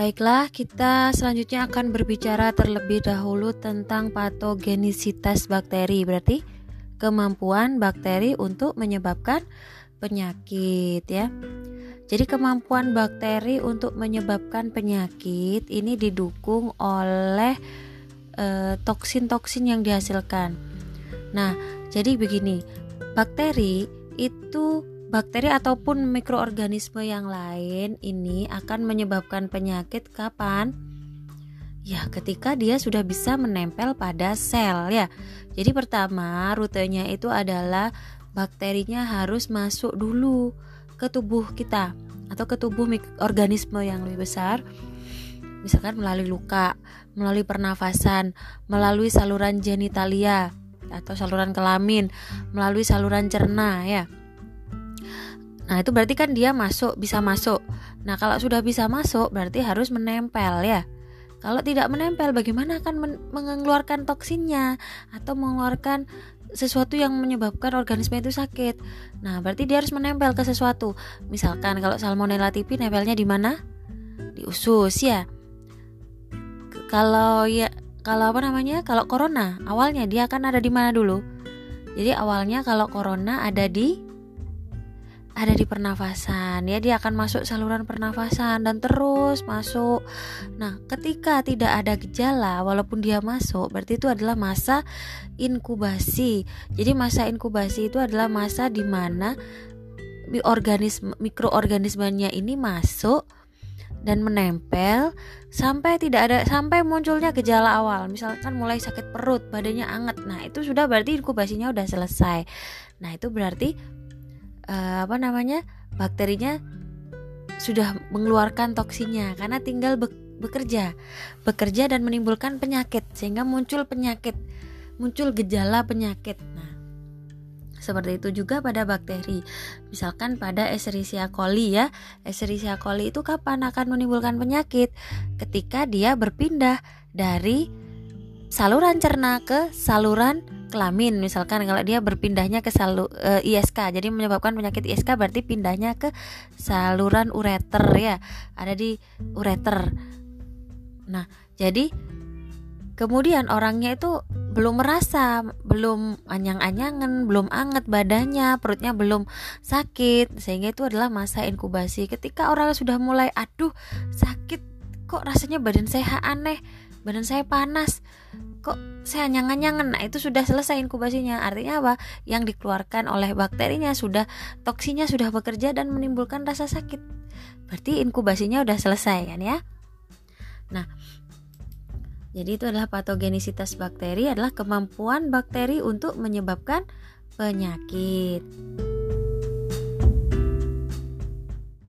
Baiklah, kita selanjutnya akan berbicara terlebih dahulu tentang patogenisitas bakteri. Berarti kemampuan bakteri untuk menyebabkan penyakit ya. Jadi kemampuan bakteri untuk menyebabkan penyakit ini didukung oleh eh, toksin-toksin yang dihasilkan. Nah, jadi begini, bakteri itu bakteri ataupun mikroorganisme yang lain ini akan menyebabkan penyakit kapan? Ya, ketika dia sudah bisa menempel pada sel ya. Jadi pertama, rutenya itu adalah bakterinya harus masuk dulu ke tubuh kita atau ke tubuh organisme yang lebih besar. Misalkan melalui luka, melalui pernafasan, melalui saluran genitalia atau saluran kelamin, melalui saluran cerna ya. Nah, itu berarti kan dia masuk, bisa masuk. Nah, kalau sudah bisa masuk, berarti harus menempel ya. Kalau tidak menempel, bagaimana akan men mengeluarkan toksinnya atau mengeluarkan sesuatu yang menyebabkan organisme itu sakit. Nah, berarti dia harus menempel ke sesuatu. Misalkan kalau Salmonella typhi nempelnya di mana? Di usus ya. Kalau ya kalau apa namanya? Kalau corona, awalnya dia akan ada di mana dulu? Jadi awalnya kalau corona ada di ada di pernafasan. Ya dia akan masuk saluran pernafasan dan terus masuk. Nah ketika tidak ada gejala walaupun dia masuk berarti itu adalah masa inkubasi. Jadi masa inkubasi itu adalah masa di mana organisme mikroorganismenya ini masuk dan menempel sampai tidak ada sampai munculnya gejala awal. Misalkan mulai sakit perut badannya anget. Nah itu sudah berarti inkubasinya udah selesai. Nah itu berarti uh, apa namanya bakterinya sudah mengeluarkan toksinnya karena tinggal be bekerja bekerja dan menimbulkan penyakit sehingga muncul penyakit muncul gejala penyakit. Nah seperti itu juga pada bakteri. Misalkan pada Escherichia coli ya. Escherichia coli itu kapan akan menimbulkan penyakit? Ketika dia berpindah dari saluran cerna ke saluran kelamin. Misalkan kalau dia berpindahnya ke salu e, eh, ISK jadi menyebabkan penyakit ISK berarti pindahnya ke saluran ureter ya. Ada di ureter. Nah jadi kemudian orangnya itu belum merasa belum anyang-anyangan belum anget badannya perutnya belum sakit. Sehingga itu adalah masa inkubasi. Ketika orang sudah mulai aduh sakit kok rasanya badan saya aneh badan saya panas kok saya nyangan-nyangan? Nah itu sudah selesai inkubasinya. Artinya apa? Yang dikeluarkan oleh bakterinya sudah toksinya sudah bekerja dan menimbulkan rasa sakit. Berarti inkubasinya sudah selesai kan ya? Nah jadi itu adalah patogenisitas bakteri adalah kemampuan bakteri untuk menyebabkan penyakit.